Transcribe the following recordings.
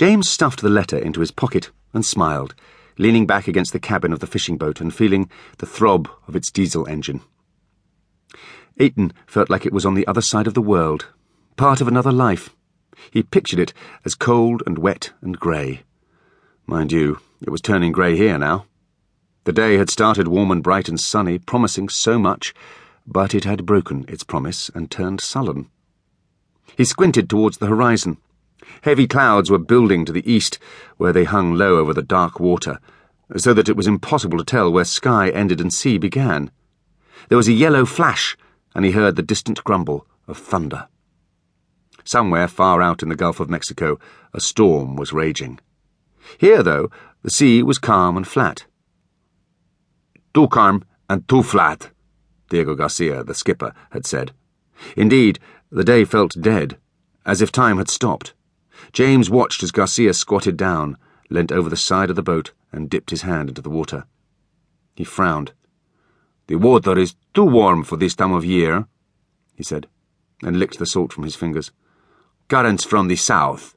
James stuffed the letter into his pocket and smiled, leaning back against the cabin of the fishing boat and feeling the throb of its diesel engine. Eton felt like it was on the other side of the world, part of another life. He pictured it as cold and wet and grey. Mind you, it was turning grey here now. The day had started warm and bright and sunny, promising so much, but it had broken its promise and turned sullen. He squinted towards the horizon. Heavy clouds were building to the east, where they hung low over the dark water, so that it was impossible to tell where sky ended and sea began. There was a yellow flash, and he heard the distant grumble of thunder. Somewhere far out in the Gulf of Mexico, a storm was raging. Here, though, the sea was calm and flat. Too calm and too flat, Diego Garcia, the skipper, had said. Indeed, the day felt dead, as if time had stopped. James watched as Garcia squatted down, leant over the side of the boat, and dipped his hand into the water. He frowned. The water is too warm for this time of year, he said, and licked the salt from his fingers. Currents from the south.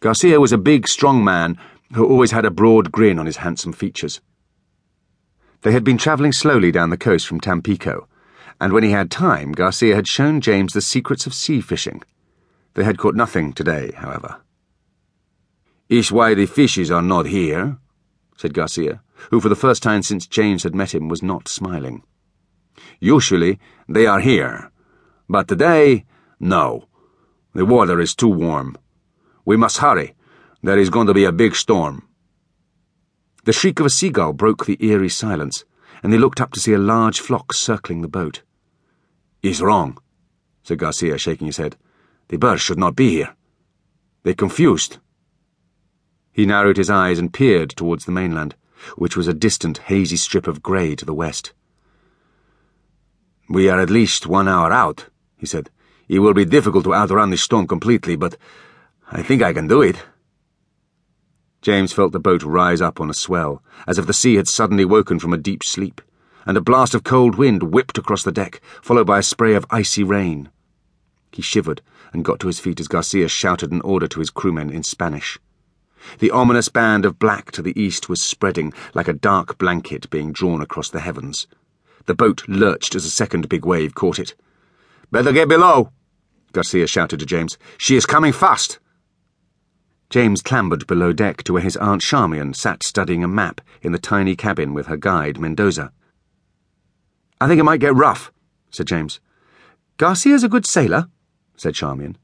Garcia was a big, strong man who always had a broad grin on his handsome features. They had been travelling slowly down the coast from Tampico, and when he had time, Garcia had shown James the secrets of sea fishing. They had caught nothing today, however. Is why the fishes are not here, said Garcia, who for the first time since James had met him was not smiling. Usually they are here, but today, no. The water is too warm. We must hurry. There is going to be a big storm. The shriek of a seagull broke the eerie silence, and they looked up to see a large flock circling the boat. He's wrong, said Garcia, shaking his head. The birds should not be here. They're confused. He narrowed his eyes and peered towards the mainland, which was a distant, hazy strip of grey to the west. We are at least one hour out, he said. It will be difficult to outrun the storm completely, but I think I can do it. James felt the boat rise up on a swell, as if the sea had suddenly woken from a deep sleep, and a blast of cold wind whipped across the deck, followed by a spray of icy rain. He shivered and got to his feet as Garcia shouted an order to his crewmen in Spanish. The ominous band of black to the east was spreading like a dark blanket being drawn across the heavens. The boat lurched as a second big wave caught it. Better get below, Garcia shouted to James. She is coming fast. James clambered below deck to where his Aunt Charmian sat studying a map in the tiny cabin with her guide, Mendoza. I think it might get rough, said James. Garcia's a good sailor, said Charmian.